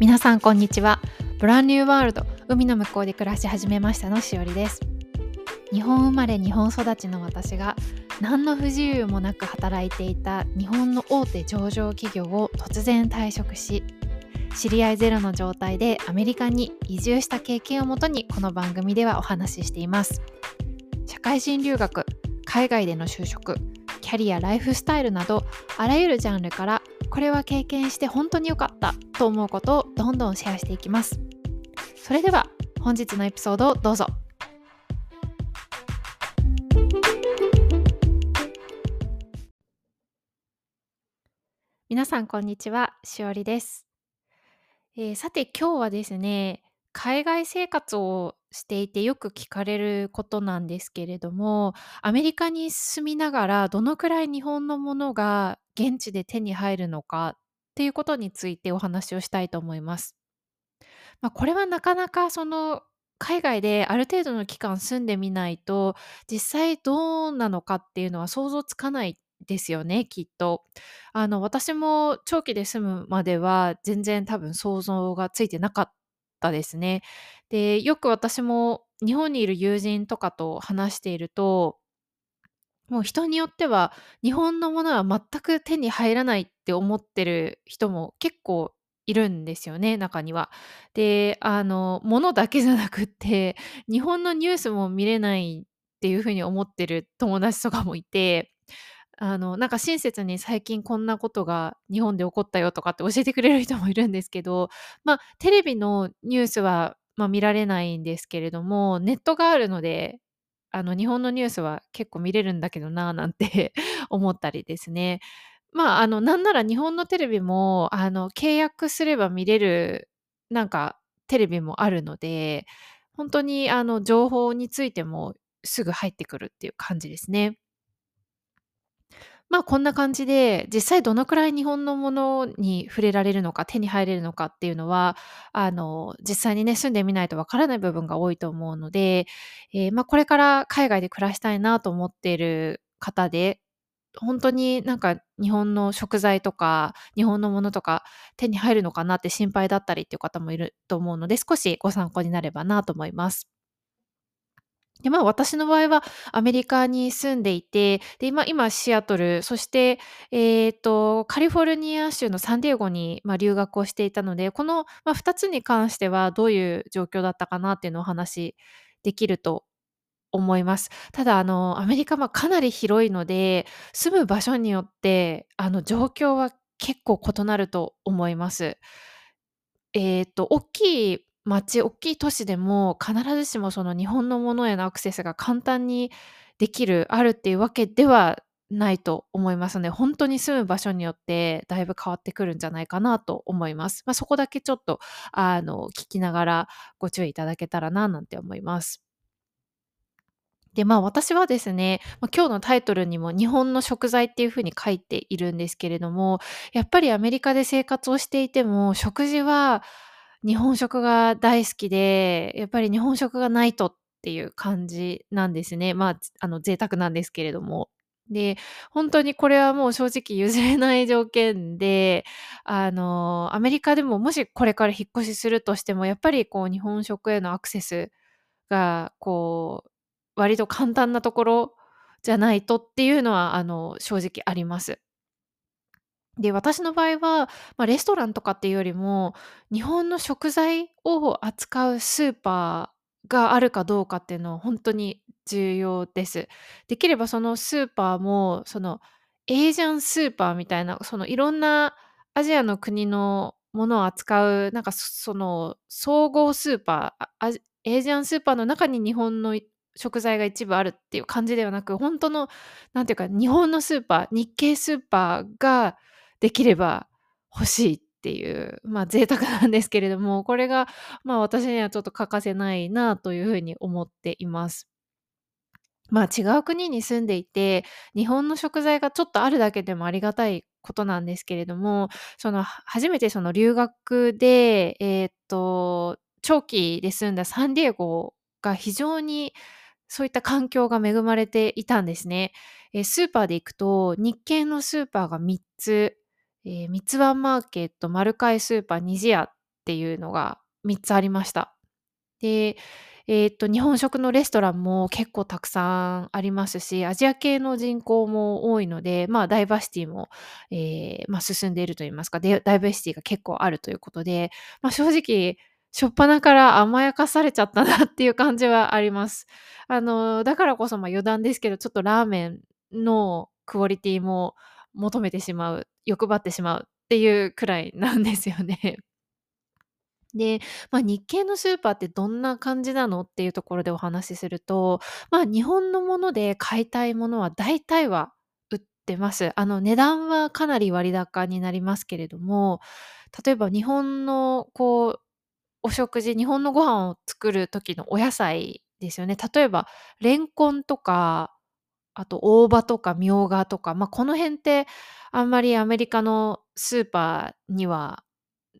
皆さんこんにちは。ブランニューワールド海の向こうで暮らし始めましたのしおりです。日本生まれ日本育ちの私が何の不自由もなく働いていた日本の大手上場企業を突然退職し知り合いゼロの状態でアメリカに移住した経験をもとにこの番組ではお話ししています。社会人留学海外での就職キャリアライフスタイルなどあらゆるジャンルからこれは経験して本当に良かったと思うことをどんどんシェアしていきます。それでは本日のエピソードをどうぞ。皆さんこんにちはしおりです、えーさて今日はですね海外生活をしていてよく聞かれることなんですけれどもアメリカに住みながらどのくらい日本のものが現地で手に入るのかっていうことについてお話をしたいと思います。まあ、これはなかなかその海外である程度の期間住んでみないと実際どうなのかっていうのは想像つかないですよねきっと。あの私も長期で住むまでは全然多分想像がついてなかったですね。でよく私も日本にいる友人とかと話しているともう人によっては日本のものは全く手に入らないって思ってる人も結構いるんですよね中には。であの物だけじゃなくって日本のニュースも見れないっていうふうに思ってる友達とかもいてあのなんか親切に最近こんなことが日本で起こったよとかって教えてくれる人もいるんですけどまあテレビのニュースは、まあ、見られないんですけれどもネットがあるのであの日本のニュースは結構見れるんだけどななんて 思ったりですね。まあ、あのなんなら日本のテレビもあの契約すれば見れるなんかテレビもあるので本当にあの情報についてもすぐ入ってくるっていう感じですね。まあこんな感じで実際どのくらい日本のものに触れられるのか手に入れるのかっていうのはあの実際にね住んでみないとわからない部分が多いと思うので、えーまあ、これから海外で暮らしたいなと思っている方で本当になんか日本の食材とか日本のものとか手に入るのかなって心配だったりっていう方もいると思うので少しご参考になればなと思います。で、まあ、私の場合はアメリカに住んでいて、で、まあ、今シアトル、そして、えっと、カリフォルニア州のサンディエゴに、まあ、留学をしていたので、この、まあ、2つに関してはどういう状況だったかなっていうのをお話しできると思います。ただ、あの、アメリカ、まあ、かなり広いので、住む場所によって、あの、状況は結構異なると思います。えっと、大きい街、大きい都市でも必ずしもその日本のものへのアクセスが簡単にできる、あるっていうわけではないと思いますので、本当に住む場所によってだいぶ変わってくるんじゃないかなと思います。まあ、そこだけちょっと、あの、聞きながらご注意いただけたらななんて思います。で、まあ私はですね、まあ、今日のタイトルにも日本の食材っていうふうに書いているんですけれども、やっぱりアメリカで生活をしていても、食事は日本食が大好きで、やっぱり日本食がないとっていう感じなんですね。まあ、あの贅沢なんですけれども。で、本当にこれはもう正直譲れない条件で、あの、アメリカでももしこれから引っ越しするとしても、やっぱりこう日本食へのアクセスがこう割と簡単なところじゃないとっていうのは、あの、正直あります。で、私の場合は、まあ、レストランとかっていうよりも、日本の食材を扱うスーパーがあるかどうかっていうのは本当に重要です。できればそのスーパーも、そのエージャンスーパーみたいな、そのいろんなアジアの国のものを扱う、なんかその総合スーパー、あエージャンスーパーの中に日本の食材が一部あるっていう感じではなく、本当の、なんていうか、日本のスーパー、日系スーパーができれば欲しいっていう、まあ贅沢なんですけれども、これが、まあ私にはちょっと欠かせないなというふうに思っています。まあ違う国に住んでいて、日本の食材がちょっとあるだけでもありがたいことなんですけれども、その初めてその留学で、えー、っと、長期で住んだサンディエゴが非常にそういった環境が恵まれていたんですね。えー、スーパーで行くと、日系のスーパーが3つ、えー、三つ葉マーケット、マルカイスーパー、ニジアっていうのが3つありました。で、えっと、日本食のレストランも結構たくさんありますし、アジア系の人口も多いので、まあ、ダイバーシティも、ええ、ま、進んでいると言いますか、ダイバーシティが結構あるということで、まあ、正直、初っ端から甘やかされちゃったなっていう感じはあります。あの、だからこそ、まあ、余談ですけど、ちょっとラーメンのクオリティも求めてしまう、欲張ってしまうっていうくらいなんですよね。で、まあ、日系のスーパーってどんな感じなのっていうところでお話しすると、まあ、日本のもので買いたいものは大体は売ってます。あの、値段はかなり割高になりますけれども、例えば日本のこう、お食事、日本のご飯を作る時のお野菜ですよね。例えば、レンコンとか、あと大葉とかみょうがとか、まあ、この辺ってあんまりアメリカのスーパーには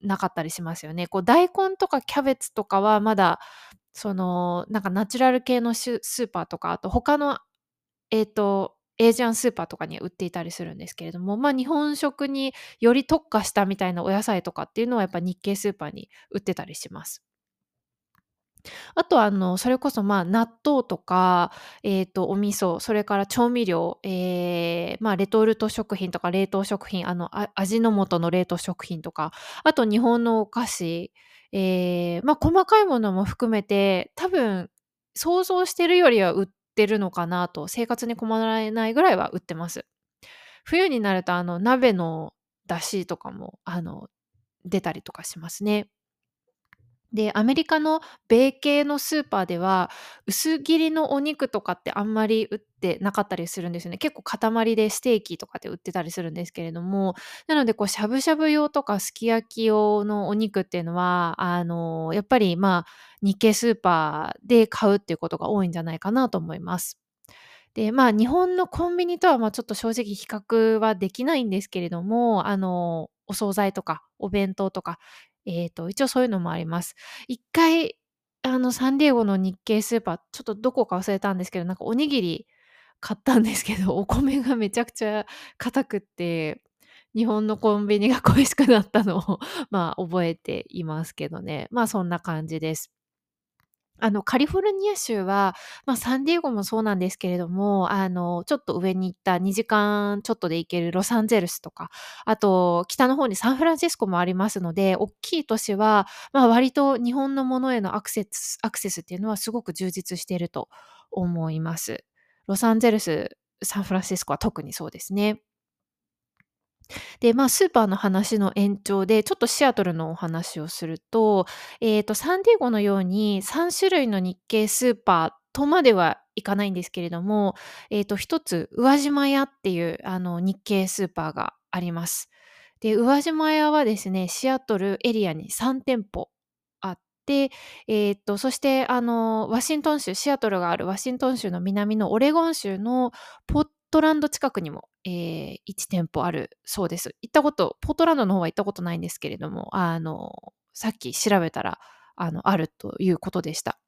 なかったりしますよね。こう大根とかキャベツとかはまだ、その、なんかナチュラル系のスーパーとか、あと他の、えっと、エージアンスーパーとかに売っていたりするんですけれども、まあ、日本食により特化したみたいなお野菜とかっていうのはやっぱ日系スーパーに売ってたりします。あとあの、それこそ、まあ、納豆とか、えっと、お味噌、それから調味料、ええ、まあ、レトルト食品とか冷凍食品、あの、あ味の素の冷凍食品とか、あと日本のお菓子、ええ、まあ、細かいものも含めて、多分想像してるよりは売ってるのかなと、生活に困られないぐらいは売ってます。冬になるとあの、鍋の出汁とかも、あの、出たりとかしますね。で、アメリカの米系のスーパーでは、薄切りのお肉とかってあんまり売ってなかったりするんですよね。結構塊でステーキとかで売ってたりするんですけれども、なのでこうしゃぶしゃぶ用とかすき焼き用のお肉っていうのは、あの、やっぱり、まあ、日系スーパーで買うっていうことが多いんじゃないかなと思います。で、まあ、日本のコンビニとは、まあ、ちょっと正直比較はできないんですけれども、あの、お惣菜とかお弁当とか、えっと、一応そういうのもあります。一回、あの、サンディエゴの日系スーパー、ちょっとどこか忘れたんですけど、なんかおにぎり買ったんですけど、お米がめちゃくちゃ硬くって、日本のコンビニが恋しくなったのを、まあ、覚えていますけどね。まあ、そんな感じです。あの、カリフォルニア州は、ま、サンディエゴもそうなんですけれども、あの、ちょっと上に行った2時間ちょっとで行けるロサンゼルスとか、あと北の方にサンフランシスコもありますので、おっきい都市は、ま、割と日本のものへのアクセスアクセスっていうのはすごく充実していると思います。ロサンゼルス、サンフランシスコは特にそうですね。で、まあ、スーパーの話の延長で、ちょっとシアトルのお話をすると、えっと、サンディエゴのように3種類の日系スーパーとまではいかないんですけれども、えっと、一つ、宇和島屋っていう、あの、日系スーパーがあります。で、宇和島屋はですね、シアトルエリアに3店舗あって、えっと、そして、あの、ワシントン州シアトルがあるワシントン州の南のオレゴン州のポットランド近くにも、えー、1店舗あるそうです。行ったことポートランドの方は行ったことないんですけれども、あの、さっき調べたら、あの、あるということでした。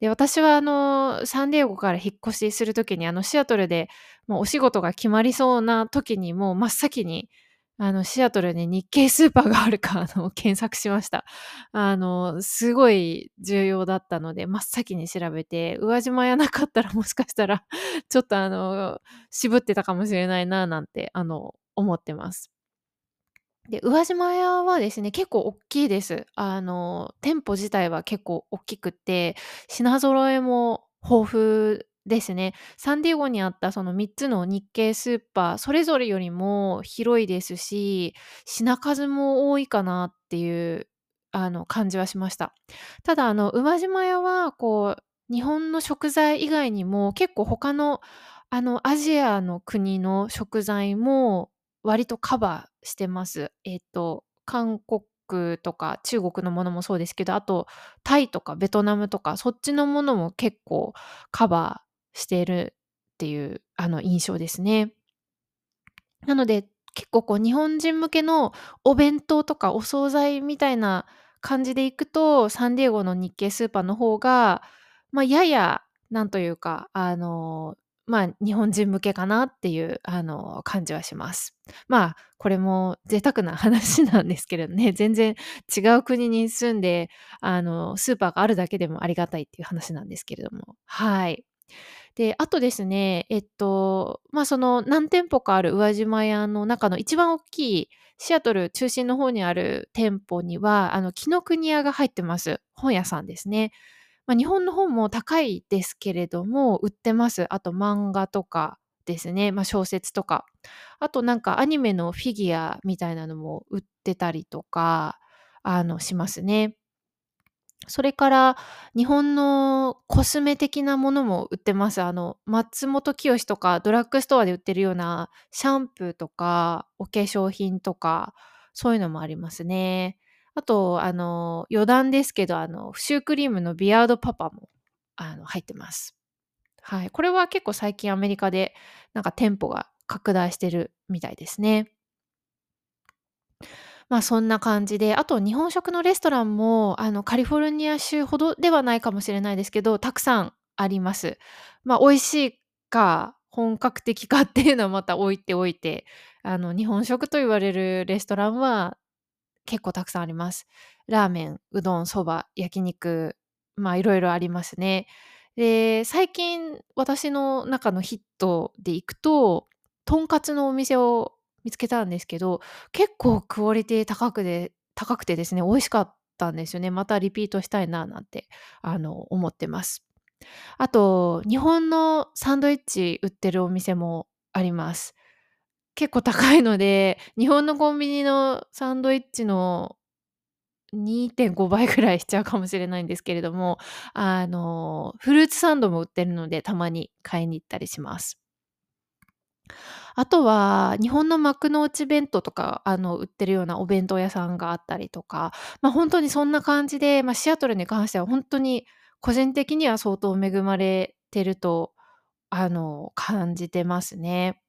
で、私はあの、サンディエゴから引っ越しする時に、あの、シアトルで、もうお仕事が決まりそうな時に、もう真っ先に、あの、シアトルに日系スーパーがあるか、あの、検索しました。あの、すごい重要だったので、真っ先に調べて、宇和島屋なかったらもしかしたら、ちょっとあの、渋ってたかもしれないななんて、あの、思ってます。で、宇和島屋はですね、結構おっきいです。あの、店舗自体は結構おっきくて、品揃えも豊富ですね。サンディエゴにあったその3つの日系スーパー、それぞれよりも広いですし、品数も多いかなっていう、あの、感じはしました。ただ、あの、宇和島屋は、こう、日本の食材以外にも、結構他の、あの、アジアの国の食材も割とカバーしてます。えっと、韓国とか中国のものもそうですけど、あとタイとかベトナムとか、そっちのものも結構カバーしているっていう、あの、印象ですね。なので、結構こう日本人向けのお弁当とかお惣菜みたいな感じで行くと、サンディエゴの日系スーパーの方が、まあ、ややなんというか、あの、まあ、日本人向けかなっていう、あの、感じはします。まあ、これも贅沢な話なんですけれどね、全然違う国に住んで、あの、スーパーがあるだけでもありがたいっていう話なんですけれども、はい。で、あとですね、えっと、まあ、その何店舗かある宇和島屋の中の一番大きいシアトル中心の方にある店舗には、あの、紀ノ国屋が入ってます。本屋さんですね。まあ、日本の本も高いですけれども、売ってます。あと漫画とかですね、まあ、小説とか。あとなんかアニメのフィギュアみたいなのも売ってたりとか、あの、しますね。それから日本のコスメ的なものも売ってます。あの、松本清とかドラッグストアで売ってるようなシャンプーとかお化粧品とか、そういうのもありますね。あと、あの、余談ですけど、あの、シュークリームのビアードパパも、あの、入ってます。はい。これは結構最近アメリカで、なんか店舗が拡大してるみたいですね。まあ、そんな感じで、あと日本食のレストランも、あの、カリフォルニア州ほどではないかもしれないですけど、たくさんあります。まあ、美味しいか、本格的か っていうのはまた置いておいて、あの、日本食と言われるレストランは結構たくさんあります。ラーメン、うどん、そば、焼肉、まあいろいろありますね。で、最近私の中のヒットでいくと、とんかつのお店を見つけたんですけど、結構クオリティ高くで高くてですね、美味しかったんですよね。またリピートしたいななんて、あの、思ってます。あと、日本のサンドイッチ売ってるお店もあります。結構高いので、日本のコンビニのサンドイッチの2.5倍ぐらいしちゃうかもしれないんですけれども、あの、フルーツサンドも売ってるので、たまに買いに行ったりします。あとは、日本の幕の内弁当とか、あの、売ってるようなお弁当屋さんがあったりとか、ま、ほんとにそんな感じで、ま、シアトルに関してはほんとに個人的には相当恵まれてると、あの、感じてますね。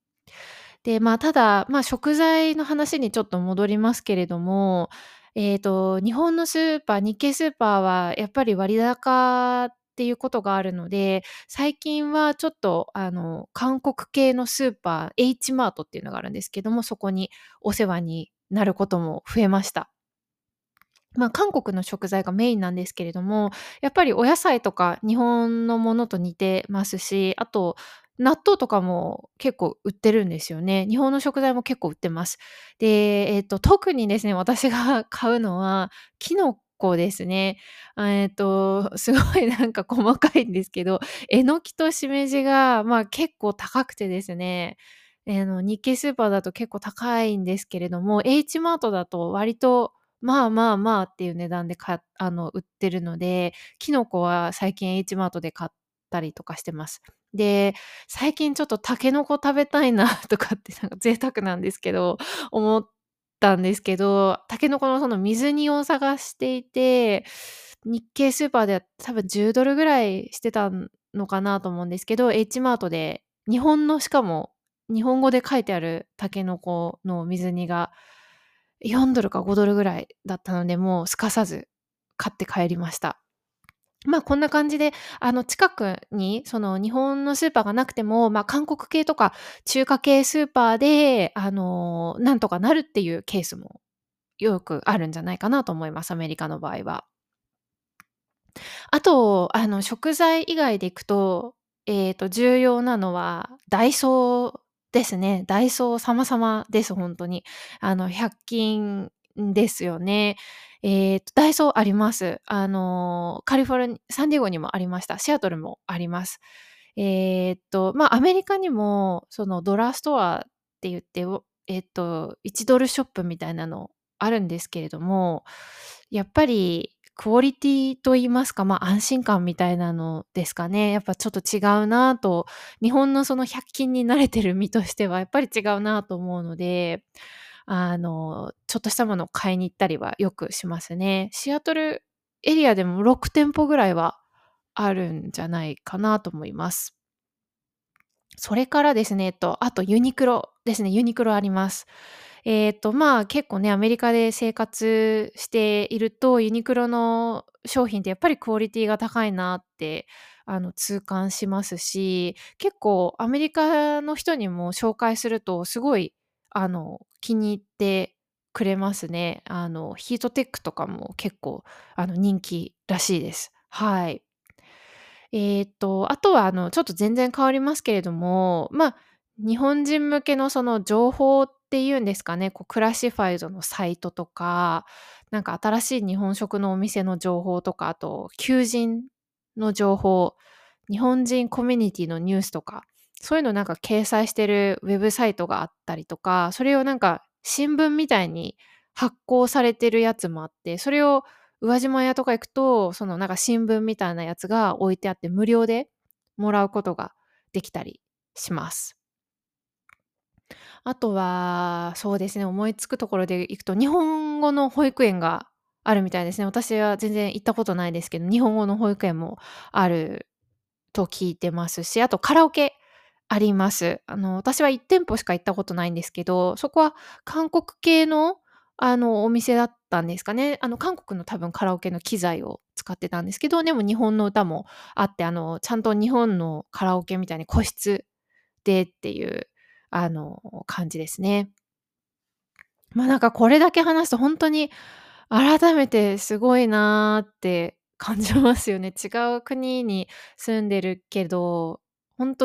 で、まあ、ただ、ま、食材の話にちょっと戻りますけれども、えっと、日本のスーパー日系スーパーはやっぱり割高っていうことがあるので、最近はちょっと、あの、韓国系のスーパー、H マートっていうのがあるんですけども、そこにお世話になることも増えました。まあ、韓国の食材がメインなんですけれども、やっぱりお野菜とか日本のものと似てますし、あと納豆とかも結構売ってるんですよね。日本の食材も結構売ってます。で、えっと、特にですね、私が買うのはキノコですね。えっと、すごいなんか細かいんですけど、えのきとしめじが、まあ、結構高くてですね、えの、日系スーパーだと結構高いんですけれども、H マートだと割とまあまあまあっていう値段でかあの、売ってるので、キノコは最近 H マートで買ったりとかしてます。で、最近ちょっとタケノコ食べたいなとかってなんか贅沢なんですけど、思ったんですけど、タケノコのその水煮を探していて、日系スーパーでは多分10ドルぐらいしてたのかなと思うんですけど、H マートで日本のしかも日本語で書いてあるタケノコの水煮が4ドルか5ドルぐらいだったので、もうすかさず買って帰りました。まあ、こんな感じで、あの、近くに、その、日本のスーパーがなくても、まあ、韓国系とか中華系スーパーで、あの、なんとかなるっていうケースもよくあるんじゃないかなと思います、アメリカの場合は。あと、あの、食材以外でいくと、えっと、重要なのはダイソーですね。ダイソー様々です、ほんとに。あの、100均ですよね。えっと、ダイソーあります。あの、カリフォルニアサンディエゴにもありました。シアトルもあります。えっと、ま、アメリカにも、そのドラストアって言って、えっと、1ドルショップみたいなのあるんですけれども、やっぱりクオリティと言いますか、まあ、安心感みたいなのですかね。やっぱちょっと違うなと、日本のその100均に慣れてる身としてはやっぱり違うなと思うので、あの、ちょっとしたものを買いに行ったりはよくしますね。シアトルエリアでも6店舗ぐらいはあるんじゃないかなと思います。それからですね、えっと、あとユニクロですね。ユニクロあります。えっと、まあ、結構ね、アメリカで生活していると、ユニクロの商品ってやっぱりクオリティが高いなってあの、痛感しますし、結構アメリカの人にも紹介すると、すごい、あの、気に入ってくれますね。あの、ヒートテックとかも結構、あの、人気らしいです。はい。えっと、あとは、あの、ちょっと全然変わりますけれども、まあ、日本人向けのその情報っていうんですかね、こうクラシファイドのサイトとか、なんか新しい日本食のお店の情報とか、あと求人の情報、日本人コミュニティのニュースとか、そういうのなんか掲載してるウェブサイトがあったりとか、それをなんか新聞みたいに発行されてるやつもあって、それを宇和島屋とか行くと、そのなんか新聞みたいなやつが置いてあって無料でもらうことができたりします。あとは、そうですね、思いつくところでいくと、日本語の保育園があるみたいですね。私は全然行ったことないですけど、日本語の保育園もあると聞いてますし、あとカラオケあります。あの、私は1店舗しか行ったことないんですけど、そこは韓国系の、あの、お店だったんですかね。あの、韓国の多分カラオケの機材を使ってたんですけど、でも日本の歌もあって、あの、ちゃんと日本のカラオケみたいに個室でっていうあの、感じですね。まあ、なんかこれだけ話すとほんとに改めてすごいなって感じますよね。違う国に住んでるけど、ほん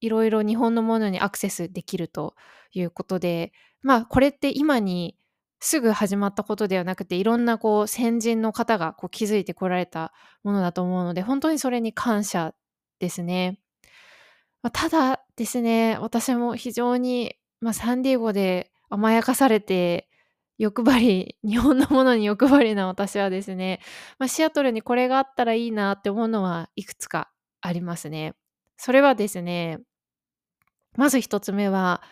とに色々日本のものにアクセスできるということで、まあ、これって今にすぐ始まったことではなくて、いろんなこう先人の方がこう築いてこられたものだと思うので、ほんとにそれに感謝ですね。まあ、ただですね、私も非常に、まあ、サンディエゴで甘やかされて、欲張り 日本のものに欲張りな私はですね、まあ、シアトルにこれがあったらいいなって思うのはいくつかありますね。それはですね、まず1つ目は、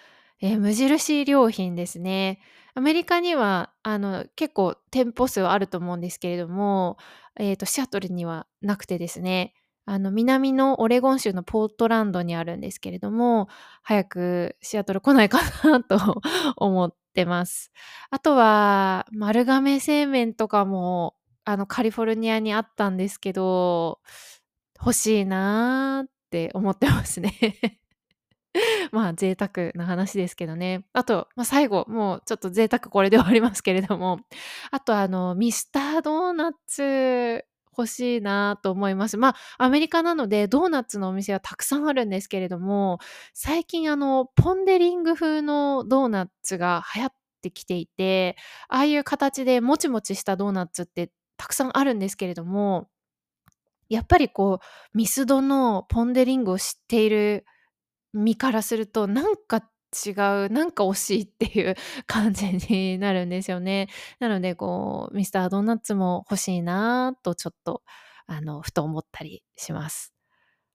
え、無印良品ですね。アメリカにはあの結構店舗数はあると思うんですけれども、えっとシアトルにはなくてですねあの、南のオレゴン州のポートランドにあるんですけれども、早くシアトル来ないかなと 思ってます。あとは、丸亀製麺とかも、あの、カリフォルニアにあったんですけど、欲しいなって思ってますね。まあ、贅沢な話ですけどね。あと、まあ、最後、もうちょっと贅沢これで終わりますけれども、あとあの、ミスタードーナツ欲しいなと思います。まあ、アメリカなので、ドーナツのお店はたくさんあるんですけれども、最近あの、ポン・デ・リング風のドーナツが流行ってきていて、ああいう形でもちもちしたドーナツってたくさんあるんですけれども、やっぱりこう、ミスドのポン・デ・リングを知っている身からすると、なんか違う、なんか惜しいっていう感じになるんですよね。なので、こう、ミスタードーナツも欲しいなとちょっと、あの、ふと思ったりします。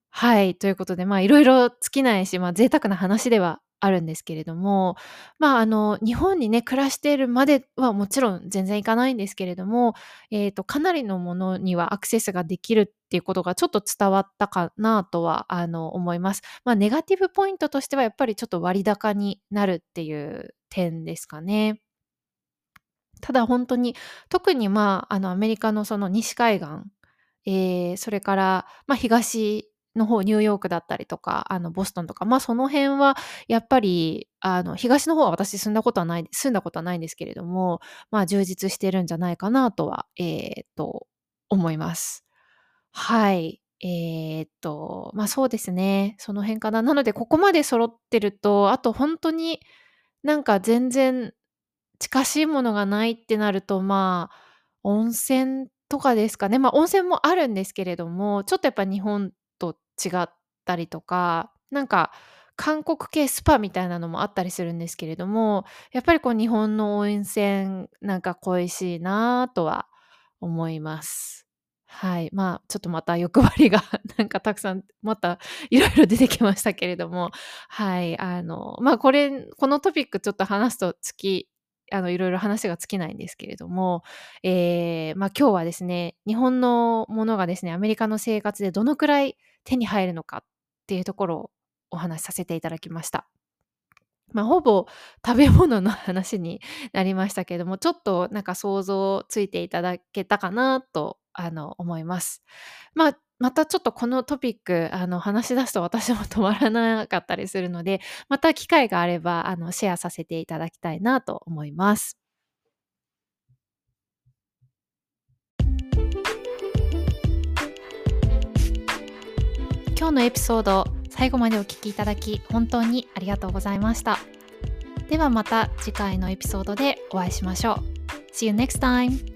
はい、ということで、まあ、色々尽きないし、ま、贅沢な話ではあるんですけれども、まあ、あの、日本にね、暮らしているまではもちろん全然いかないんですけれども、えっと、かなりのものにはアクセスができるっていうことがちょっと伝わったかなとは、あの、思います。ま、ネガティブポイントとしてはやっぱりちょっと割高になるっていう点ですかね。ただほんとに、特に、まあ、あの、アメリカのその西海岸、ええ、それから、ま、東の方、ニューヨークだったりとか、あの、ボストンとか、まあ、その辺はやっぱり、あの、東の方は私住んだことはない住んだことはないんですけれども、まあ、充実してるんじゃないかなとは、えっと、思います。はい。えっと、まあ、そうですね、その辺かな。なのでここまで揃ってると、あとほんとに、なんか全然近しいものがないってなると、まあ、温泉とかですかね。まあ、温泉もあるんですけれども、ちょっとやっぱ日本と違ったりとか、なんか韓国系スパみたいなのもあったりするんですけれども、やっぱりこう日本の温泉なんか恋しいなとは思います。はい、まあ、ちょっとまた欲張りが なんかたくさんまた色々出てきましたけれども、はい、あの、まあ、これこのトピックちょっと話すと尽きあの、色々話が尽きないんですけれども、ええ、まあ、今日はですね、日本のものがですね、アメリカの生活でどのくらい手に入るのかっていうところをお話しさせていただきました。まあ、ほぼ食べ物の 話になりましたけれども、ちょっとなんか想像ついていただけたかなと、あの、思います。まあまたちょっとこのトピック、あの、話し出すと私も 止まらなかったりするので、また機会があれば、あの、シェアさせていただきたいなと思います。今日のエピソード、最後までお聴きいただき、本当にありがとうございました。ではまた次回のエピソードでお会いしましょう。See you next time!